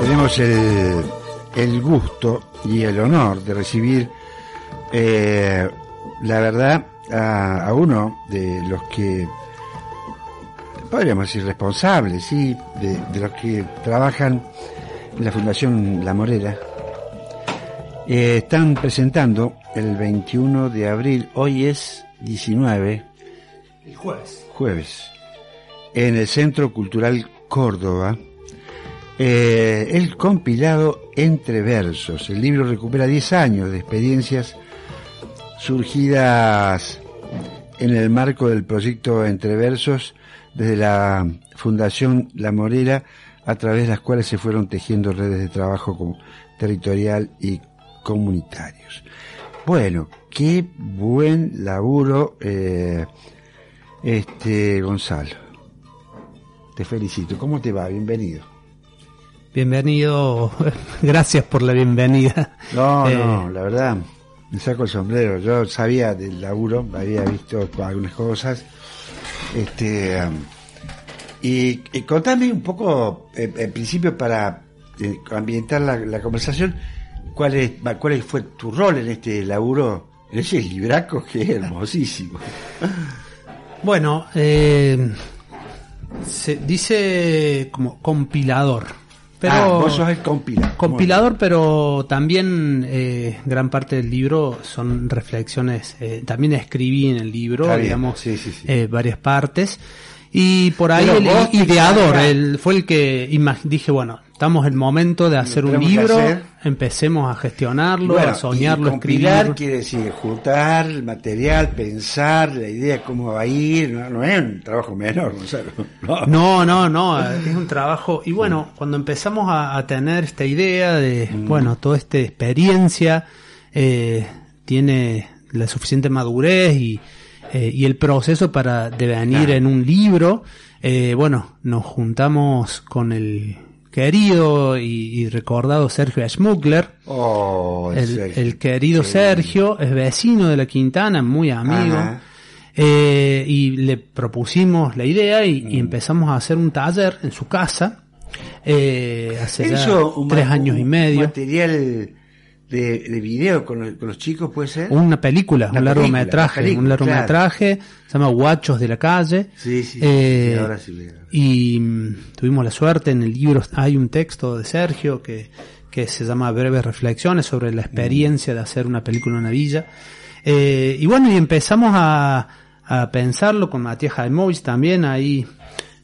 Tenemos el, el gusto y el honor de recibir, eh, la verdad, a, a uno de los que podríamos decir responsables, sí, de, de los que trabajan en la Fundación La Morera. Eh, están presentando el 21 de abril, hoy es 19, El jueves. jueves, en el Centro Cultural Córdoba, eh, el compilado Entre Versos. El libro recupera 10 años de experiencias surgidas en el marco del proyecto Entre Versos desde la Fundación La Morera, a través de las cuales se fueron tejiendo redes de trabajo territorial y comunitarios. Bueno, qué buen laburo, eh, este Gonzalo. Te felicito. ¿Cómo te va? Bienvenido. Bienvenido, gracias por la bienvenida. No, Eh, no, la verdad, me saco el sombrero. Yo sabía del laburo, había visto algunas cosas. Este, y, y contame un poco, en principio, para eh, ambientar la, la conversación, cuál, es, cuál fue tu rol en este laburo, en ese libraco que es hermosísimo. Bueno, eh, se dice como compilador, pero ah, vos sos el compilador. compilador, pero también eh, gran parte del libro son reflexiones. eh, también escribí en el libro, Está digamos, sí, sí, sí. eh, varias partes. Y por ahí Pero el ideador, él fue el que dije, bueno, estamos el momento de hacer un libro, empecemos a gestionarlo, Bueno, a soñarlo, y compilar escribir. quiere decir juntar el material, pensar la idea, cómo va a ir, no, no es un trabajo menor, Gonzalo. No. No, no, no, es un trabajo. Y bueno, cuando empezamos a, a tener esta idea de, bueno, toda esta experiencia, eh, tiene la suficiente madurez y, eh, y el proceso para devenir Claro. en un libro, eh, bueno, nos juntamos con el querido y, y recordado Sergio Schmuckler. Oh, El, Sergio. el querido Qué Sergio es vecino de la Quintana, muy amigo. Ajá. Eh, y le propusimos la idea y, Mm. y empezamos a hacer un taller en su casa. eh, hace ya tres años y medio. material de, de video con, los- con los chicos, ¿puede ser? Una película, Una un largometraje, película, un largometraje, se llama Guachos de la calle. Sí, sí, sí, Eh, sí, ahora sí le- Y mm, tuvimos la suerte, en el libro hay un texto de Sergio que, que se llama Breves Reflexiones sobre la experiencia de hacer una película en una villa. Eh, y bueno, y empezamos a, a pensarlo con Matías Jaimovich también, ahí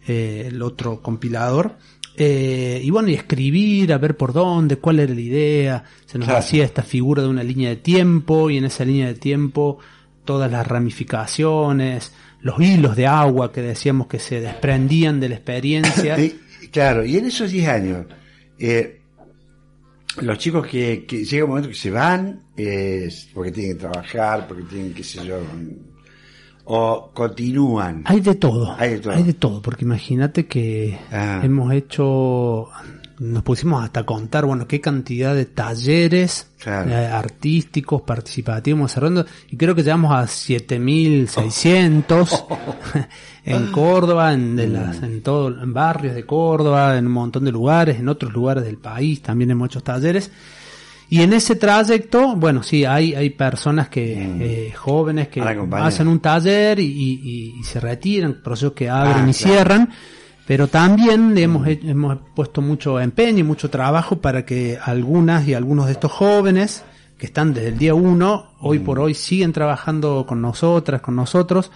eh, el otro compilador. Eh, y bueno, y escribir, a ver por dónde, cuál era la idea. Se nos Claro. hacía esta figura de una línea de tiempo y en esa línea de tiempo todas las ramificaciones, los hilos de agua que decíamos que se desprendían de la experiencia. Claro, y en esos 10 años, eh, los chicos que, que llega un momento que se van, eh, porque tienen que trabajar, porque tienen, qué sé yo, o continúan. Hay de todo, Hay de todo. porque imagínate que Ah. hemos hecho, nos pusimos hasta a contar, bueno, qué cantidad de talleres Claro. eh, artísticos, participativos, hemos cerrando, y creo que llegamos a 7600 en Córdoba, en, de las, en todo, en barrios de Córdoba, en un montón de lugares, en otros lugares del país también hemos hecho talleres. Y en ese trayecto, bueno, sí, hay, hay personas que, eh, jóvenes que hacen un taller y, y- y se retiran, procesos que abren Ah, y claro. cierran, pero también hemos, he- hemos puesto mucho empeño y mucho trabajo para que algunas y algunos de estos jóvenes que están desde el día uno, hoy por hoy siguen trabajando con nosotras, con nosotros,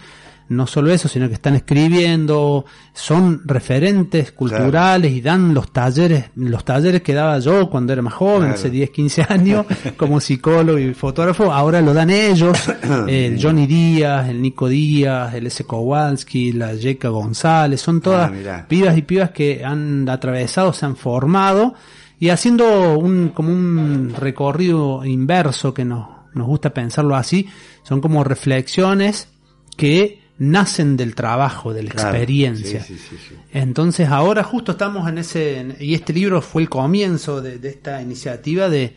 no solo eso, sino que están escribiendo, son referentes culturales y dan los talleres, los talleres que daba yo cuando era más joven, Claro. hace 10, 15 años, como psicólogo y fotógrafo, ahora lo dan ellos, el Johnny Díaz, el Nico Díaz, el S. Kowalski, la Yeka González, son todas Ah, pibas y pibas que han atravesado, se han formado y haciendo un, como un recorrido inverso que nos, nos gusta pensarlo así, son como reflexiones que nacen del trabajo, de la Claro. experiencia. Sí, sí, sí, sí. Entonces ahora justo estamos en ese, y este libro fue el comienzo de, de esta iniciativa de,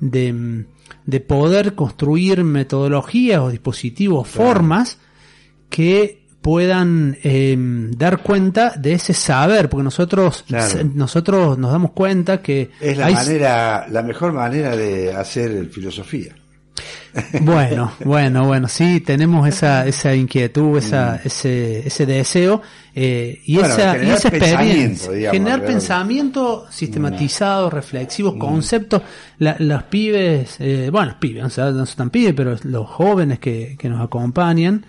de, de poder construir metodologías o dispositivos, formas que puedan eh, dar cuenta de ese saber, porque nosotros Claro. nosotros nos damos cuenta que Es la hay- manera, la mejor manera de hacer filosofía. Bueno, bueno, bueno, sí, tenemos esa, esa inquietud, esa, ese, ese deseo eh, y, Mm. Bueno, esa, y esa experiencia. digamos, generar pensamiento sistematizado, Mm. reflexivo, conceptos. La- los pibes, eh, bueno, los pibes, o sea, no son tan pibes, pero los jóvenes que, que nos acompañan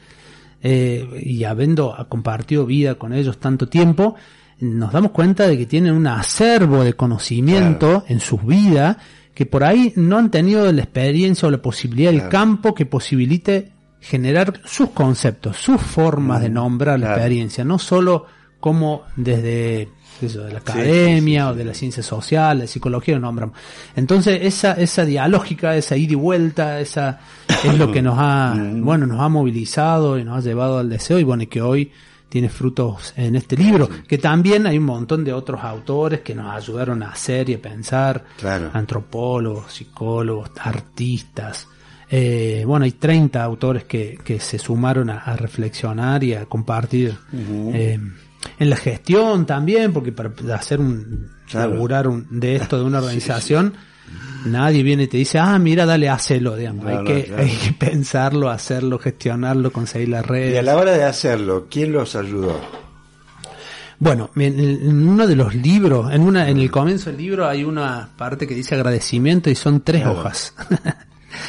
eh, y habiendo compartido vida con ellos tanto tiempo, nos damos cuenta de que tienen un acervo de conocimiento en sus vidas que por ahí no han tenido la experiencia o la posibilidad del Claro. campo que posibilite generar sus conceptos, sus formas de nombrar la Mm, experiencia, no solo como desde de la academia sí, sí, o de la ciencia social, la psicología lo nombramos. Entonces esa esa dialógica, esa ida y vuelta, esa es lo que nos ha Mm. bueno nos ha movilizado y nos ha llevado al deseo y bueno y que hoy tiene frutos en este libro, que también hay un montón de otros autores que nos ayudaron a hacer y a pensar, Claro. antropólogos, psicólogos, artistas. Eh, bueno, hay 30 autores que, que se sumaron a, a reflexionar y a compartir eh, en la gestión también, porque para hacer un, Claro. laburar un- de esto de una organización, nadie viene y te dice, ah, mira, dale, hacelo, digamos. No, hay, no, que, claro. hay que pensarlo, hacerlo, gestionarlo, conseguir las Y redes. a la hora de hacerlo, ¿quién los ayudó? Bueno, en, en uno de los libros, en una, en el comienzo del libro hay una parte que dice agradecimiento y son tres Claro. hojas.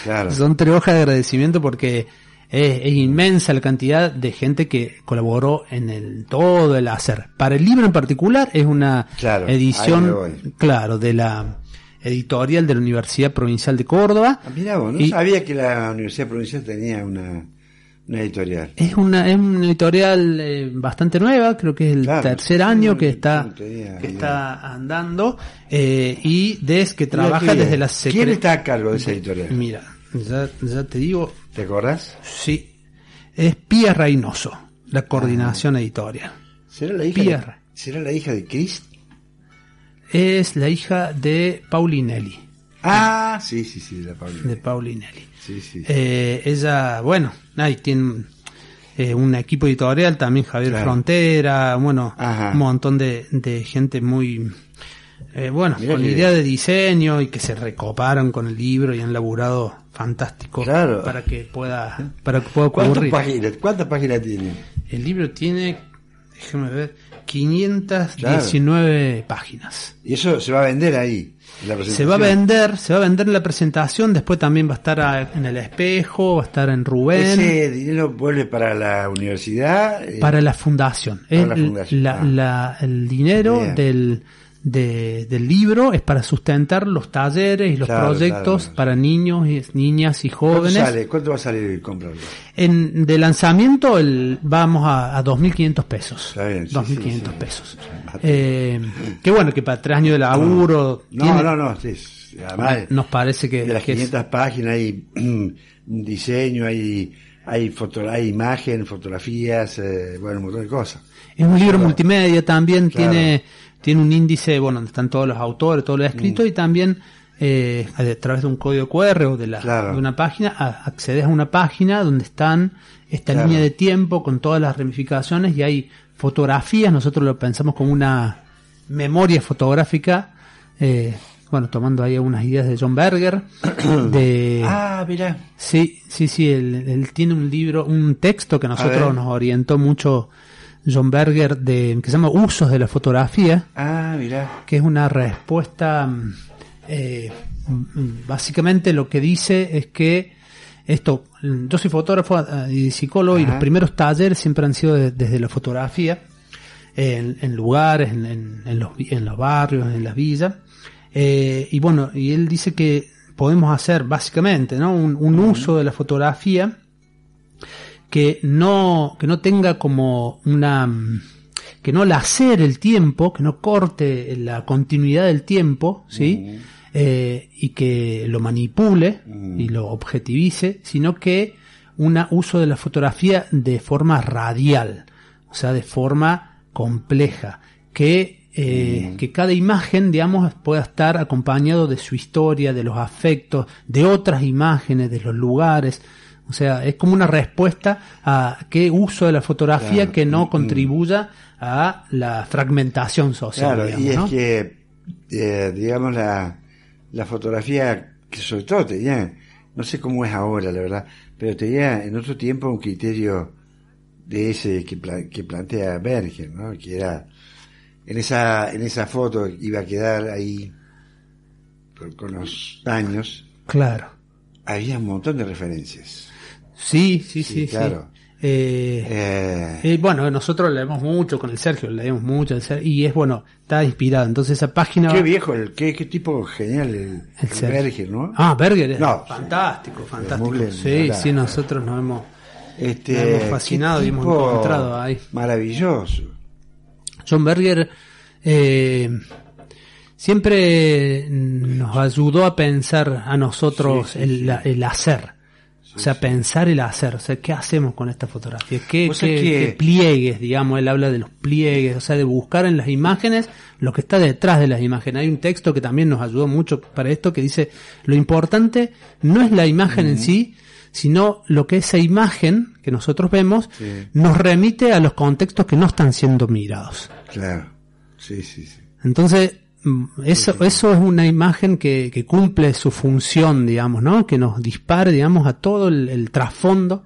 Claro. son tres hojas de agradecimiento porque es, es inmensa la cantidad de gente que colaboró en el todo el hacer. Para el libro en particular es una Claro, edición, claro, de la editorial de la Universidad Provincial de Córdoba. Ah, mirá vos, no Y- sabía que la Universidad Provincial tenía una, una editorial. Es una, es una editorial eh, bastante nueva, creo que es el Claro, tercer año no, que está, no tenía que está andando, eh, y desde que trabaja desde la ¿Quién secre- está a cargo de esa editorial? Mira, ya, ya te digo, ¿Te acordás? sí, es Pía Reynoso, la coordinación editorial. ¿Será la hija, Pierre. de, ¿será la hija de? Es la hija de Paulinelli, Ah, sí, sí, sí, de la Paulina. de Paulinelli. Sí, sí. Eh, ella, bueno, ahí tiene eh, un equipo editorial, también Javier Claro. Frontera, bueno, Ajá. un montón de, de gente muy, eh, bueno, Mirá con que idea de diseño y que se recoparon con el libro y han laburado fantástico Claro. para que pueda, para que pueda ¿Cuántas ocurrir. páginas, ¿Cuántas páginas tiene? El libro tiene, déjame ver, 519 páginas. Y eso se va a vender ahí. en la Se va a vender, se va a vender en la presentación, después también va a estar a- en el espejo, va a estar en Rubén. Ese dinero vuelve para la universidad. eh, para la fundación. Para Es la fundación, la- ah. la- el dinero Bien. del, de- del libro es para sustentar los talleres y los Claro, proyectos claro. para niños y niñas y ¿Cuánto, jóvenes. sale? ¿Cuánto va a salir comprarlo? En, de lanzamiento el, vamos a, a 2.500 pesos. Está bien, sí, 2.500 sí, sí. pesos. Eh, que bueno, que para tres años de laburo No, tiene- no, no. sí, además, nos parece que, de las que es- 500 páginas hay diseño, hay, hay, foto, hay imagen, fotografías, eh, bueno, un montón de cosas. Es un libro multimedia también, tiene, tiene un índice, bueno, donde están todos los autores, todo lo escrito Mm. y también eh, a través de un código QR o de, la, Claro. de una página, a- accedes a una página donde están esta Claro. línea de tiempo con todas las ramificaciones y hay fotografías, nosotros lo pensamos como una memoria fotográfica, eh, bueno, tomando ahí algunas ideas de John Berger, de... Ah, mirá. Sí, sí, sí, él, él tiene un libro, un texto que nosotros nos orientó mucho John Berger de que se llama Usos de la fotografía, Ah, mirá. que es una respuesta mm, eh, básicamente lo que dice es que esto, mm, yo soy fotógrafo eh, y psicólogo y los primeros talleres siempre han sido de- desde la fotografía, en, en lugares, en, en- en los, en los barrios, en las villas. Eh, y bueno, y él dice que podemos hacer básicamente ¿no? un, un uso de la fotografía que no, que no tenga como una, que no lacere el tiempo, que no corte la continuidad del tiempo, ¿sí? Eh, y que lo manipule y lo objetivice, sino que un uso de la fotografía de forma radial, o sea, de forma compleja, que, eh, que cada imagen, digamos, pueda estar acompañado de su historia, de los afectos, de otras imágenes, de los lugares, O sea, es como una respuesta a qué uso de la fotografía Claro. que no Mm, contribuya a la fragmentación social. Claro, digamos, y es ¿no? que, eh, digamos, la, la fotografía, que sobre todo tenía, no sé cómo es ahora, la verdad, pero tenía en otro tiempo un criterio de ese que, pla- que plantea Berger, ¿no? Que era, en esa, en esa foto iba a quedar ahí con los años, Claro. había un montón de referencias. Sí, sí, sí, Sí, claro. Eh, Eh, eh, bueno, nosotros leemos mucho con el Sergio, leemos mucho el Sergio, y es bueno, está inspirado. Entonces esa página... qué viejo, el, qué, qué tipo genial el, El el Sergio. Berger, ¿no? Ah, Berger es No, fantástico, fantástico. Sí, sí, nosotros nos hemos... Este, Nos hemos fascinado y hemos encontrado ahí. Maravilloso. John Berger eh, siempre nos ayudó a pensar a nosotros Sí, sí, el, sí. la- el hacer. O sea, pensar el hacer. O sea, ¿qué hacemos con esta fotografía? ¿Qué, qué- que- qué pliegues, digamos? Él habla de los pliegues, o sea, de buscar en las imágenes lo que está detrás de las imágenes. Hay un texto que también nos ayudó mucho para esto que dice, lo importante no es la imagen en sí, sino lo que esa imagen que nosotros vemos Sí. nos remite a los contextos que no están siendo mirados. Claro. Sí, sí, sí. Entonces, mm, eso, eso es una imagen que, que cumple su función, digamos, ¿no? Que nos dispare, digamos, a todo el, el trasfondo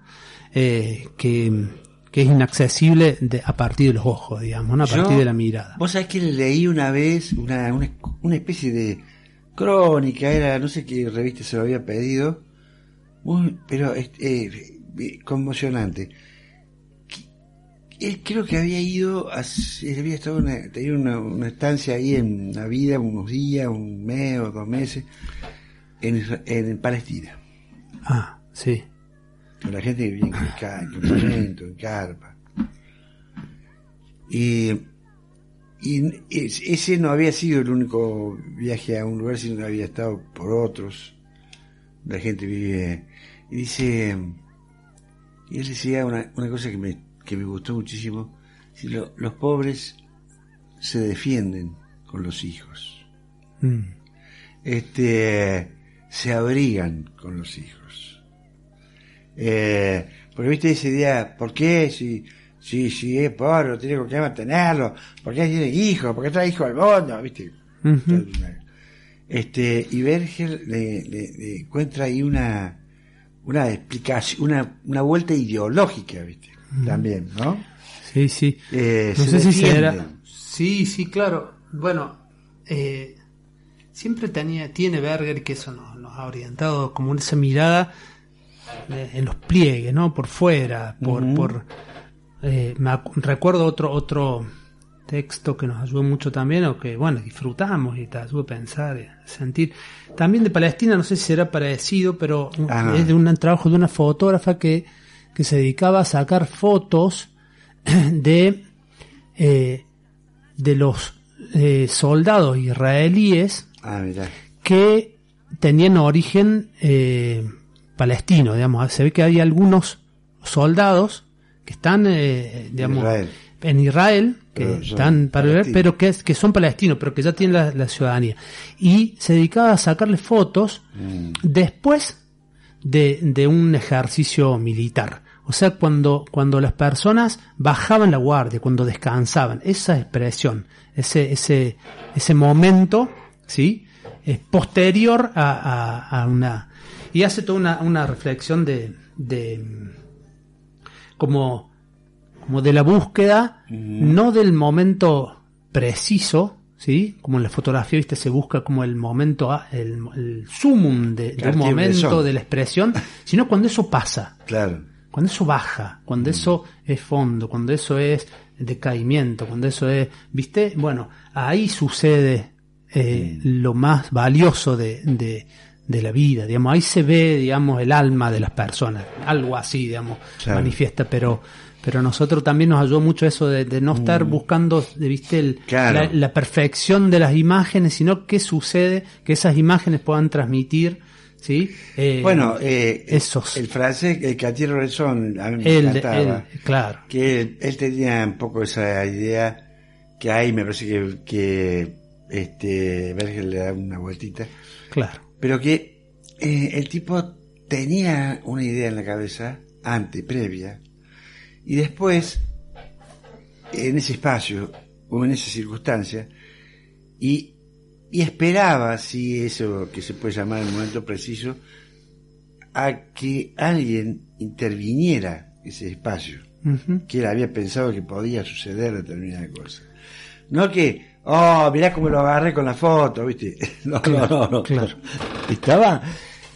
eh, que, que es inaccesible de- a partir de los ojos, digamos, ¿no? A Yo- partir de la mirada. Vos sabés que leí una vez una, una, una especie de crónica, era, no sé qué revista se lo había pedido, muy, pero este, eh, conmocionante. Él creo que había ido, a, él había estado una, tenía una, una estancia ahí en la vida, unos días, un mes o dos meses, en, en Palestina. Ah, sí. con la gente que vivía en, ca- en campamento, en carpa. Y, y es- ese no había sido el único viaje a un lugar, sino que había estado por otros. La gente vive. Y dice. Y él decía una, una cosa que me, que me gustó muchísimo. Si lo- los pobres se defienden con los hijos. Mm. Este. Se abrigan con los hijos. Eh, porque viste ese día, ¿por qué? Si, si, si es pobre, tiene que mantenerlo, ¿por qué tiene hijos? ¿Por qué trae hijos al mundo? ¿Viste? Este, y Berger le, le- le encuentra ahí una, una explicación, una, una vuelta ideológica, ¿viste? También, ¿no? Sí, sí. Eh, No se sé si será. Sí, sí, claro. Bueno, eh, siempre tenía, tiene Berger que eso nos, nos ha orientado como esa mirada eh, en los pliegues, ¿no? Por fuera, por, por eh, me recuerdo otro otro texto que nos ayudó mucho también o que bueno disfrutamos y te ayudó a pensar, y a sentir. También de Palestina, no sé si será parecido, pero Ah, no. es de un trabajo de una fotógrafa que que se dedicaba a sacar fotos de eh, de los eh, soldados israelíes Ah, que tenían origen eh, palestino, digamos. Se ve que hay algunos soldados que están, eh, digamos, Israel. en Israel, que Pero están para palestinos. pero que, que son palestinos, pero que ya tienen la, la ciudadanía. Y se dedicaba a sacarle fotos Mm. después de, de un ejercicio militar. O sea, cuando, cuando las personas bajaban la guardia, cuando descansaban, esa expresión, ese, ese, ese momento, ¿sí? Es posterior a, a- a una... Y hace toda una, una reflexión de, de como, como de la búsqueda, no del momento preciso, ¿sí? Como en la fotografía, viste, se busca como el momento, ah, el, el sumum de, de un momento de la expresión, sino cuando eso pasa, Claro. cuando eso baja, cuando eso es fondo, cuando eso es decaimiento, cuando eso es, viste, bueno, ahí sucede eh, lo más valioso de, de, de la vida, digamos, ahí se ve, digamos, el alma de las personas, algo así, digamos, Claro. manifiesta, pero pero a nosotros también nos ayudó mucho eso de, de no estar buscando, de, viste, el, Claro. la, la perfección de las imágenes, sino qué sucede, que esas imágenes puedan transmitir, ¿sí? Eh, Bueno, eh, esos. el francés, el Bresson, a mí me el, encantaba. el- claro. que él, él tenía un poco esa idea que hay, me parece que, que este Berger le da una vueltita, Claro. pero que eh, el tipo tenía una idea en la cabeza, antes, previa, y después, en ese espacio, o en esa circunstancia, y, y esperaba, si eso que se puede llamar el momento preciso, a que alguien interviniera ese espacio, que él había pensado que podía suceder determinada cosa. No que, oh, mirá cómo lo agarré con la foto, ¿viste? No, no, no, no. claro. Estaba,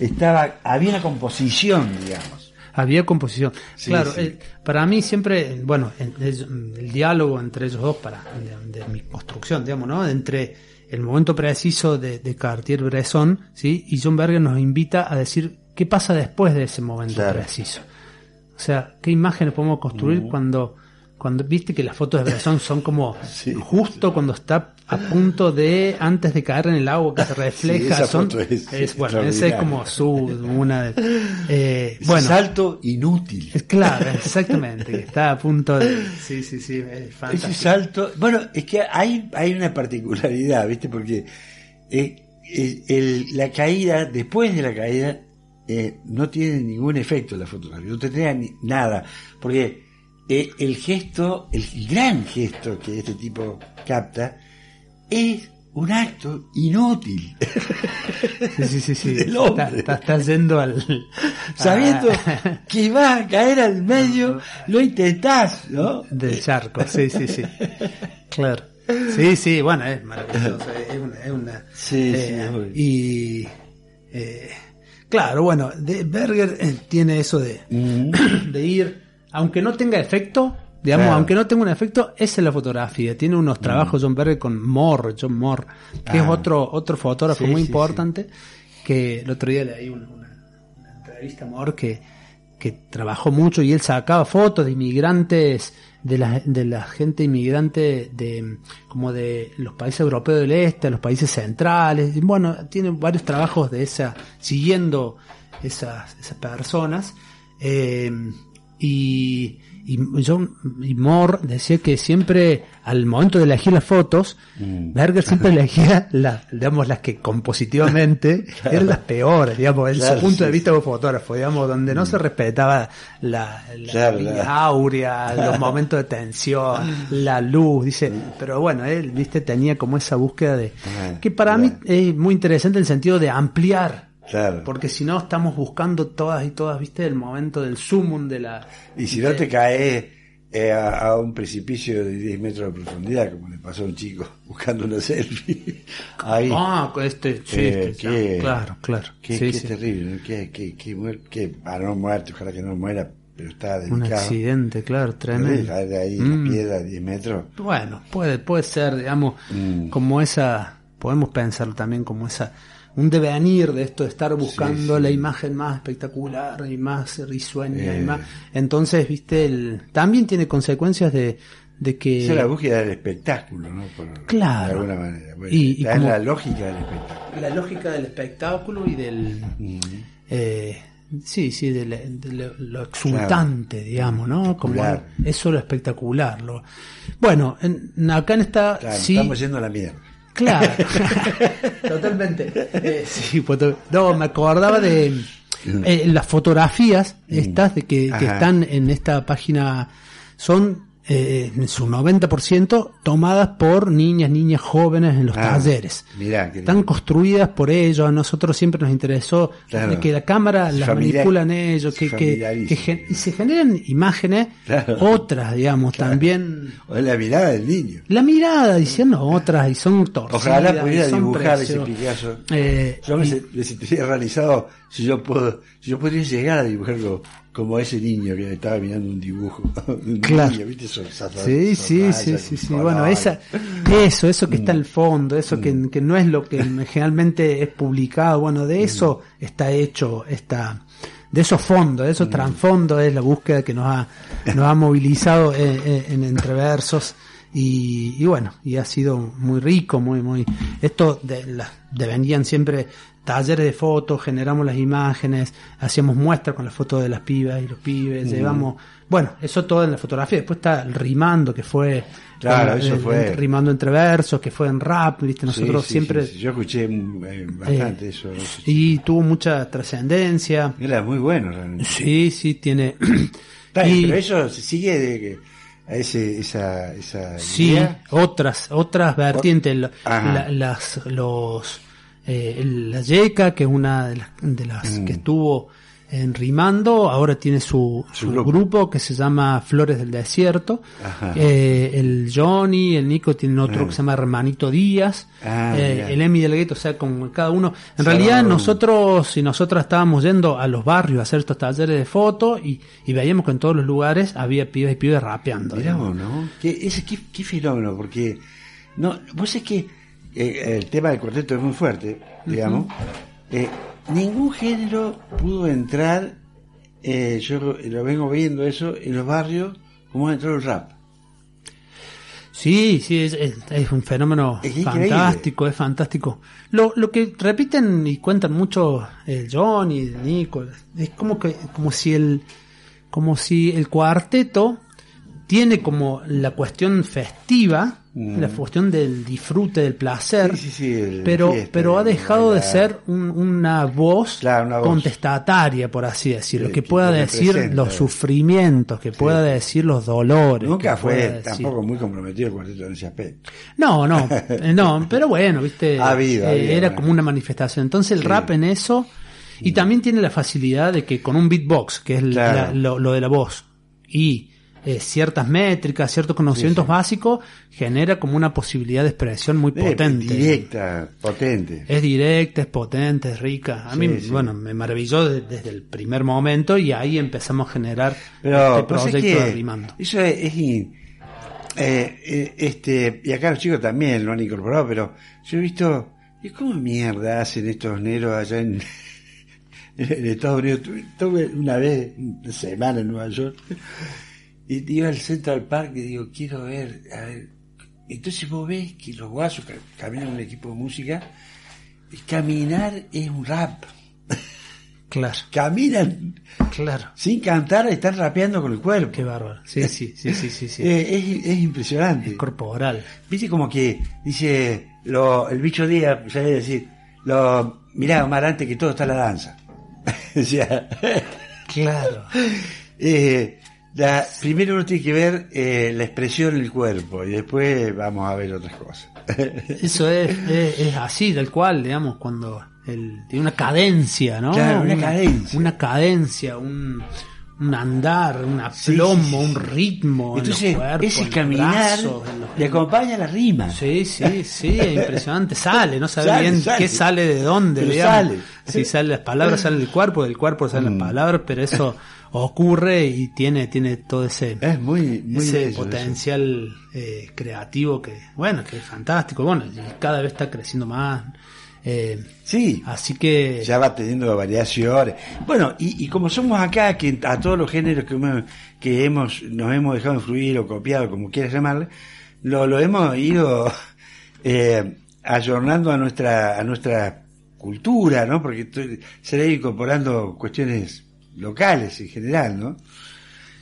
estaba, había una composición, digamos. Había composición. Sí, claro, sí. eh, para mí siempre, bueno, el, el- el diálogo entre ellos dos, para de, de mi construcción, digamos, ¿no? Entre el momento preciso de, de Cartier-Bresson, ¿sí? Y John Berger nos invita a decir qué pasa después de ese momento Claro. preciso. O sea, qué imágenes podemos construir cuando, cuando viste que las fotos de Bresson son como Sí. justo cuando está a punto de, antes de caer en el agua que se refleja, esa son, foto es bueno, ese es como su, una de, eh, bueno, salto inútil. es claro, exactamente, que está a punto de... Sí, sí, sí, es fantástico. Ese salto, bueno, es que hay, hay una particularidad, ¿viste? Porque eh, el- el- la caída, después de la caída, eh, no tiene ningún efecto la fotografía, no tendría ni, nada, porque eh, el gesto, el gran gesto que este tipo capta, es un acto inútil. Sí, sí, sí, sí. Está, hombre. está- está yendo al... Sabiendo que va a caer al medio, lo intentás, ¿no? del charco, sí, sí, sí. Claro. Sí, sí, bueno, es maravilloso. Es una. es una- Sí, sí, eh, y. eh, claro, bueno, de Berger tiene eso de, Mm. de ir, aunque no tenga efecto, digamos, Claro. aunque no tenga un efecto, esa es la fotografía. Tiene unos trabajos John Berger con Moore, John Moore, que es Ah. otro, otro fotógrafo Sí, muy sí, importante, que el otro día leí una, una, una entrevista a Moore que, que trabajó mucho y él sacaba fotos de inmigrantes, de la, de la gente inmigrante de como de los países europeos del este, los países centrales, y bueno, tiene varios trabajos de esa, siguiendo esas, esas personas, eh, y, y John y Moore decía que siempre al momento de elegir las fotos, Mm. Berger siempre elegía las, digamos, las que compositivamente eran las peores, digamos, en Claro, su punto sí, de vista como fotógrafo, digamos, donde no se respetaba la, la Claro, áurea, los momentos de tensión, la luz, dice, pero bueno, él, viste, tenía como esa búsqueda de, Ah, que para mí es muy interesante en el sentido de ampliar, Claro. porque si no estamos buscando todas y todas, viste, el momento del sumum de la... Y si no te caes eh, a, a un precipicio de 10 metros de profundidad, como le pasó a un chico buscando una selfie, ahí. Ah, este, sí, Eh, este, qué- claro, claro. Qué, Sí, qué sí. terrible, qué, qué, qué, muer- qué- ah, no muerte, ojalá que no muera, pero está Un accidente, claro, tremendo. de ahí Mm. la piedra a 10 metros. Bueno, puede, puede ser, digamos, Mm. como esa, podemos pensarlo también como esa, un devenir de esto de estar buscando sí. la imagen más espectacular y más risueña Eh. y más. Entonces, viste, el, también tiene consecuencias de, de que. Esa es la búsqueda del espectáculo, ¿no? Por- Claro. De alguna manera. Bueno, Y- como- la lógica del espectáculo. la lógica del espectáculo y del. Mm. eh, sí, sí, de, la- de lo, lo exultante, digamos, ¿no? Como eso lo espectacular. Lo, bueno, en- acá en esta. Claro, sí, estamos yendo a la mierda. Claro, totalmente. Eh, sí, foto- no, me acordaba de eh, las fotografías estas de que, Mm. Están en esta página son eh, en su 90% tomadas por niñas, niñas jóvenes en los Ah, talleres. Mirá, Están construidas por ellos, a nosotros siempre nos interesó Claro. que la cámara las familiar- manipulan ellos, que, que, y se generan imágenes, Claro. otras, digamos, también O la mirada del niño. la mirada diciendo otras y son torcidas. Ojalá pudiera dibujar ese preciosas. Picasso. Eh, Yo me, y- me sentiría realizado si yo puedo, si yo podría llegar a dibujarlo como ese niño que estaba mirando un dibujo. Un Claro. Sí, sí, sí, sí. Bueno, esa, eso, eso que está al fondo, eso que, que no es lo que generalmente es publicado. Bueno, de eso está hecho esta, de esos fondos, de esos trasfondos es la búsqueda que nos ha, nos ha movilizado en, en- en entreversos Y, y bueno, y ha sido muy rico, muy, muy, esto de, la, de vendían siempre talleres de fotos, generamos las imágenes, hacíamos muestras con las fotos de las pibas y los pibes, llevamos, bueno, eso todo en la fotografía, después está el rimando que fue, Claro, eso fue- el rimando entre versos, que fue en rap, viste, nosotros Sí, sí, siempre, sí. Yo escuché eh, bastante eso. eso. y tuvo mucha trascendencia, Era muy bueno realmente. sí, sí, tiene, Está bien, y- pero eso se sigue de que a ese, esa, esa Sí, idea. otras, otras vertientes, la- las, los, eh, la Yeca, que es una de las, de las Mm. que estuvo en Rimando, ahora tiene su, Su grupo. grupo. que se llama Flores del Desierto. Eh, el Johnny, el Nico tienen otro Ah. que se llama Hermanito Díaz. Ah, Eh, el Emi del Gueto, o sea, como cada uno. En realidad nosotros y nosotras estábamos yendo a los barrios a hacer estos talleres de foto y, y veíamos que en todos los lugares había pibes y pibes rapeando. Mirá vos, ¿no? ¿Qué, ese, qué, qué fenómeno, porque no, vos es que eh, el tema del cuarteto es muy fuerte, digamos. Ningún género pudo entrar, eh, yo lo, vengo viendo eso, en los barrios, como entró el rap. Sí, sí, es, es- es un fenómeno Es fantástico, es fantástico. Lo, lo que repiten y cuentan mucho el John y el Nico, es como que, como si el, como si el cuarteto tiene como la cuestión festiva, Mm. la cuestión del disfrute, del placer, Sí, sí, sí, el pero, fiesta, pero ha dejado de ser un- una voz Claro, una voz. contestataria, por así decirlo, que que pueda decir los sufrimientos, que pueda decir los dolores. Nunca fue decir- tampoco muy comprometido en ese aspecto. no, no, no, pero bueno, viste, Ha habido, ha eh, habido, era bueno. como una manifestación. Entonces el rap en eso, y también tiene la facilidad de que con un beatbox, que es la- lo de la voz, y eh, ciertas métricas, ciertos conocimientos Sí, sí. básicos, genera como una posibilidad de expresión muy Eh, potente. Directa, potente. Es directa, es potente, es rica. A mí, sí. bueno, me maravilló de- desde el primer momento y ahí empezamos a generar Pero este proyecto que de Rimando. Eso es, es eh, eh, este, y acá los chicos también lo han incorporado, pero yo he visto, ¿y cómo mierda hacen estos negros allá en, en Estados Unidos? Tuve, tuve una vez, una semana en Nueva York, y iba al Central Park y digo, quiero ver, a ver. Entonces vos ves que los guasos ca- caminan en un equipo de música, y caminar es un rap. Claro, Caminan claro. sin cantar, están rapeando con el cuerpo. Qué bárbaro. Sí, sí, sí, sí, sí. sí. Eh, es, es impresionante. Es corporal. Viste como que dice lo, el bicho Díaz, sabés decir, lo, mirá Omar, antes que todo está la danza. o sea, Claro. eh, la, primero uno tiene que ver eh, la expresión del cuerpo y después vamos a ver otras cosas. Eso es, es, es así, tal cual, digamos, cuando el, tiene una cadencia, ¿no? Claro, una cadencia. Una cadencia, un, un andar, un Sí, aplomo, sí, sí, un sí. ritmo. en los Entonces, cuerpos, ese caminar brazos, en los- le acompaña la rima. Sí, sí, sí, es impresionante. Sale, no sabe Sale, bien sale. qué sale de dónde, Pero digamos. sale. Si sale las palabras, salen del cuerpo, del cuerpo salen Mm. las palabras, pero eso ocurre y tiene, tiene todo ese, Es muy, muy ese potencial eh, creativo que, bueno, que es fantástico. Bueno, y cada vez está creciendo más. Eh, Sí, así que, ya va teniendo variaciones. Bueno, y, y como somos acá, que a todos los géneros que, hemos- que hemos, nos hemos dejado influir o copiado, como quieras llamarle, lo, lo hemos ido eh, ayornando a nuestra, a nuestra cultura, ¿no? Porque se le incorporando cuestiones locales en general, ¿no?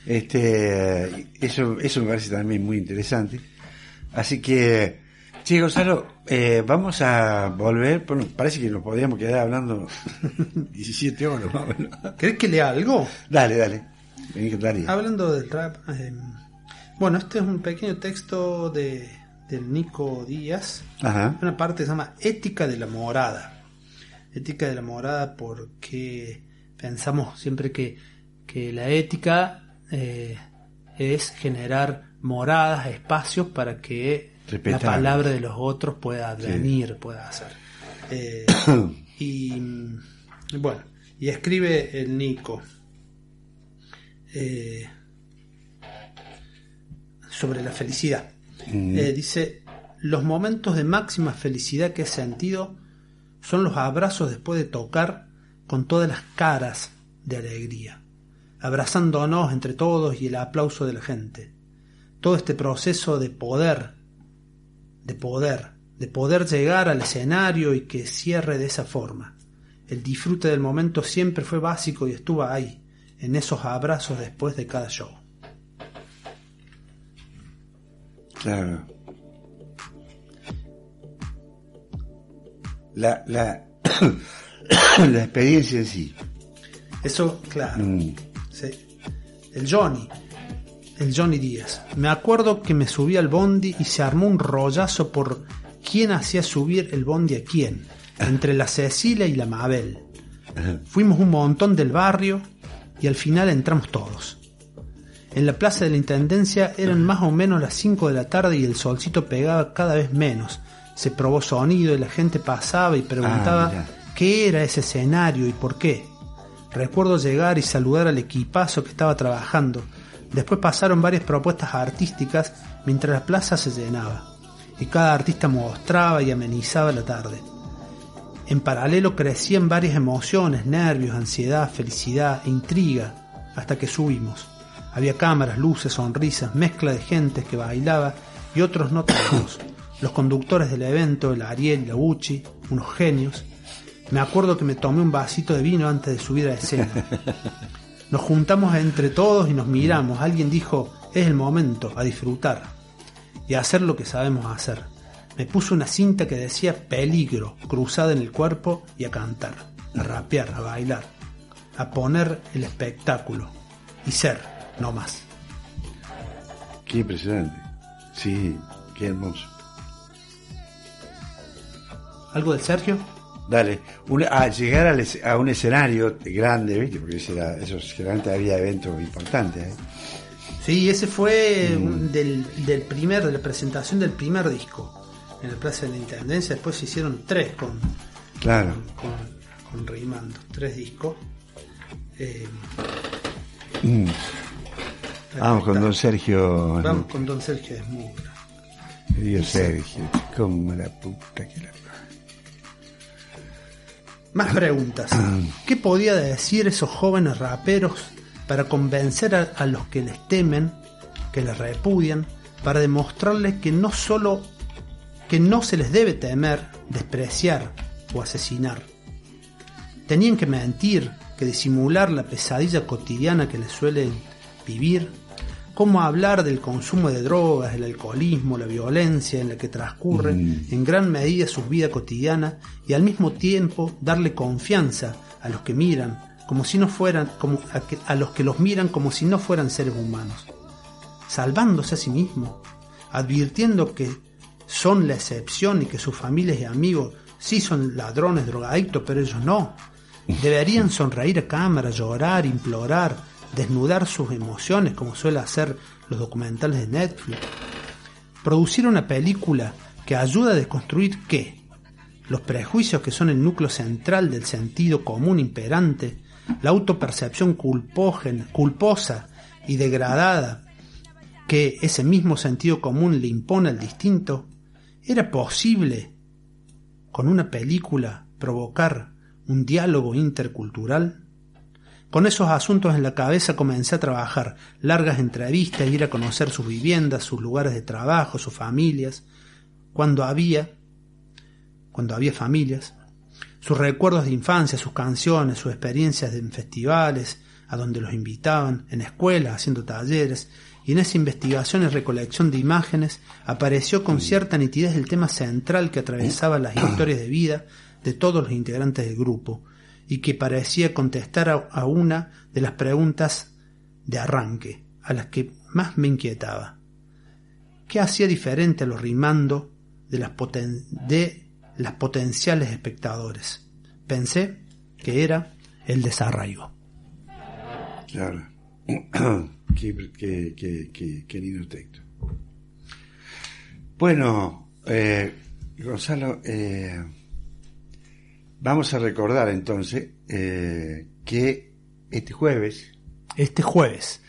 Este, eso, eso me parece también muy interesante. Así que, sí, Gonzalo, eh, vamos a volver, bueno, parece que nos podríamos quedar hablando 17 horas más o menos. ¿querés que lea algo? Dale, dale. Vení daría. Hablando del rap, eh, bueno, este es un pequeño texto de, del Nico Díaz. Ajá. Una parte que se llama Ética de la Morada. Ética de la Morada porque pensamos siempre que, que la ética eh, es generar moradas, espacios para que la palabra de los otros pueda venir, pueda hacer. Eh, y bueno, y escribe el Nico eh, sobre la felicidad. Mm. Eh, dice, los momentos de máxima felicidad que he sentido son los abrazos después de tocar con todas las caras de alegría, abrazándonos entre todos y el aplauso de la gente. todo este proceso de poder, de poder, de poder llegar al escenario y que cierre de esa forma. El disfrute del momento siempre fue básico y estuvo ahí, en esos abrazos después de cada show. Claro. La, la, la experiencia en sí. Eso, claro. Mm. Sí. El Johnny. El Johnny Díaz. Me acuerdo que me subí al bondi y se armó un rollazo por quién hacía subir el bondi a quién. Entre la Cecilia y la Mabel. Fuimos un montón del barrio y al final entramos todos. En la plaza de la Intendencia eran más o menos las 5 de la tarde y el solcito pegaba cada vez menos. Se probó sonido y la gente pasaba y preguntaba Ah. Qué era ese escenario y por qué. Recuerdo llegar y saludar al equipazo que estaba trabajando. Después pasaron varias propuestas artísticas mientras la plaza se llenaba. Y cada artista mostraba y amenizaba la tarde. En paralelo crecían varias emociones, nervios, ansiedad, felicidad e intriga, hasta que subimos. Había cámaras, luces, sonrisas, mezcla de gente que bailaba y otros no tantos. Los conductores del evento, el Ariel y la Uchi, unos genios. Me acuerdo que me tomé un vasito de vino antes de subir a escena. Nos juntamos entre todos y nos miramos. Alguien dijo, es el momento, a disfrutar y a hacer lo que sabemos hacer. Me puso una cinta que decía peligro cruzada en el cuerpo y a cantar, a rapear, a bailar, a poner el espectáculo y ser, no más. Qué impresionante. Sí, qué hermoso. ¿Algo del Sergio? Dale, una- a llegar al a un escenario grande, ¿viste? Porque ese era- esos, generalmente había eventos importantes. ¿eh? Sí, ese fue un- del, del primer, de la presentación del primer disco en la Plaza de la Intendencia. Después se hicieron tres con, Claro. con, con Rimando, tres discos. Eh, Mm. Vamos con don Sergio. Vamos con Don Sergio Desmura. Querido Sergio, como la puta que la. Más preguntas. ¿Qué podía decir esos jóvenes raperos para convencer a, a los que les temen, que les repudian, para demostrarles que no solo que no se les debe temer, despreciar o asesinar? Tenían que mentir, que disimular la pesadilla cotidiana que les suelen vivir. ¿Cómo hablar del consumo de drogas, el alcoholismo, la violencia en la que transcurre en gran medida su vida cotidiana y al mismo tiempo darle confianza a los que miran como si no fueran como a, que- a los que los miran como si no fueran seres humanos, salvándose a sí mismo, advirtiendo que son la excepción y que sus familias y amigos sí son ladrones, drogadictos, pero ellos no. Deberían sonreír a cámara, llorar, implorar, desnudar sus emociones como suele hacer los documentales de Netflix. Producir una película que ayuda a desconstruir qué? Los prejuicios que son el núcleo central del sentido común imperante, la autopercepción culpógena, culposa y degradada que ese mismo sentido común le impone al distinto, ¿era posible con una película provocar un diálogo intercultural? Con esos asuntos en la cabeza comencé a trabajar, largas entrevistas, ir a conocer sus viviendas, sus lugares de trabajo, sus familias, cuando había, cuando había familias, sus recuerdos de infancia, sus canciones, sus experiencias en festivales, a donde los invitaban, en escuelas, haciendo talleres, y en esa investigación y recolección de imágenes apareció con cierta nitidez el tema central que atravesaba las historias de vida de todos los integrantes del grupo, y que parecía contestar a, una de las preguntas de arranque, a las que más me inquietaba. ¿Qué hacía diferente a los rimando de las, poten- de las potenciales espectadores? Pensé que era el desarraigo. Claro. qué, qué, qué- qué lindo texto. Bueno, eh, Gonzalo, eh, vamos a recordar entonces eh, que este jueves Este jueves,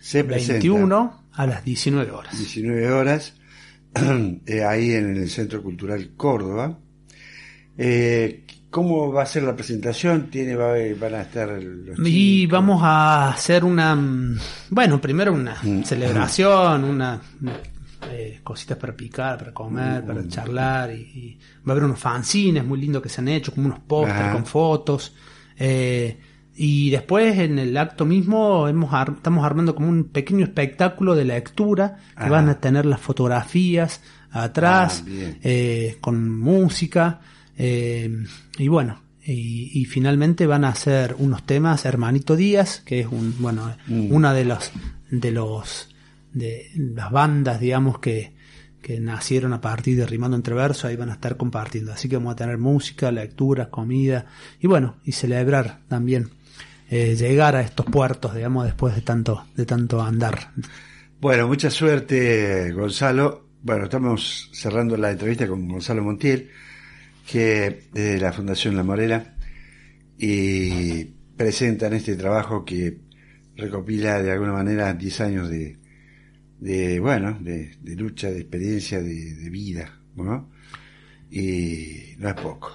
se presenta 21 a las 19 horas. 19 horas eh, ahí en el Centro Cultural Córdoba. Eh, ¿Cómo va a ser la presentación? ¿Tiene, va, van a estar los Y vamos a hacer una, mm, bueno, primero una Mm. celebración, una, eh, cositas para picar, para comer, Mm. para charlar, y, y va a haber unos fanzines muy lindos que se han hecho, como unos pósters con fotos. eh, y después en el acto mismo hemos ar- estamos armando como un pequeño espectáculo de lectura que van a tener las fotografías atrás, Ah, eh, con música, eh, y bueno, y, y finalmente van a hacer unos temas Hermanito Díaz, que es un, bueno, Mm. una de los, de los, de las bandas, digamos, que, que nacieron a partir de Rimando entre Versos, ahí van a estar compartiendo. Así que vamos a tener música, lectura, comida, y bueno, y celebrar también, eh, llegar a estos puertos, digamos, después de tanto, de tanto andar. Bueno, mucha suerte, Gonzalo. Bueno, estamos cerrando la entrevista con Gonzalo Montiel, que es de la Fundación La Morela, y presentan este trabajo que recopila de alguna manera 10 años de, de bueno, de, de lucha, de experiencia, de, de vida, ¿no? Y no es poco.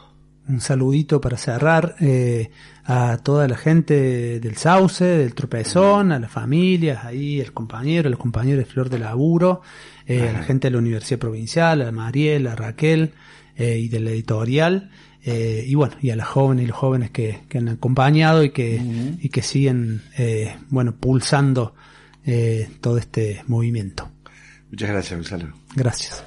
un saludito para cerrar eh, a toda la gente del Sauce, del Tropezón, a las familias, ahí, el compañero, los compañeros de Flor de Laburo, eh, a la gente de la Universidad Provincial, a Mariel, a Raquel eh, y de la editorial. eh, y bueno, y a las jóvenes y los jóvenes que, que han acompañado y que, y que siguen, eh, bueno, pulsando eh, todo este movimiento. Muchas gracias, Gonzalo. Gracias.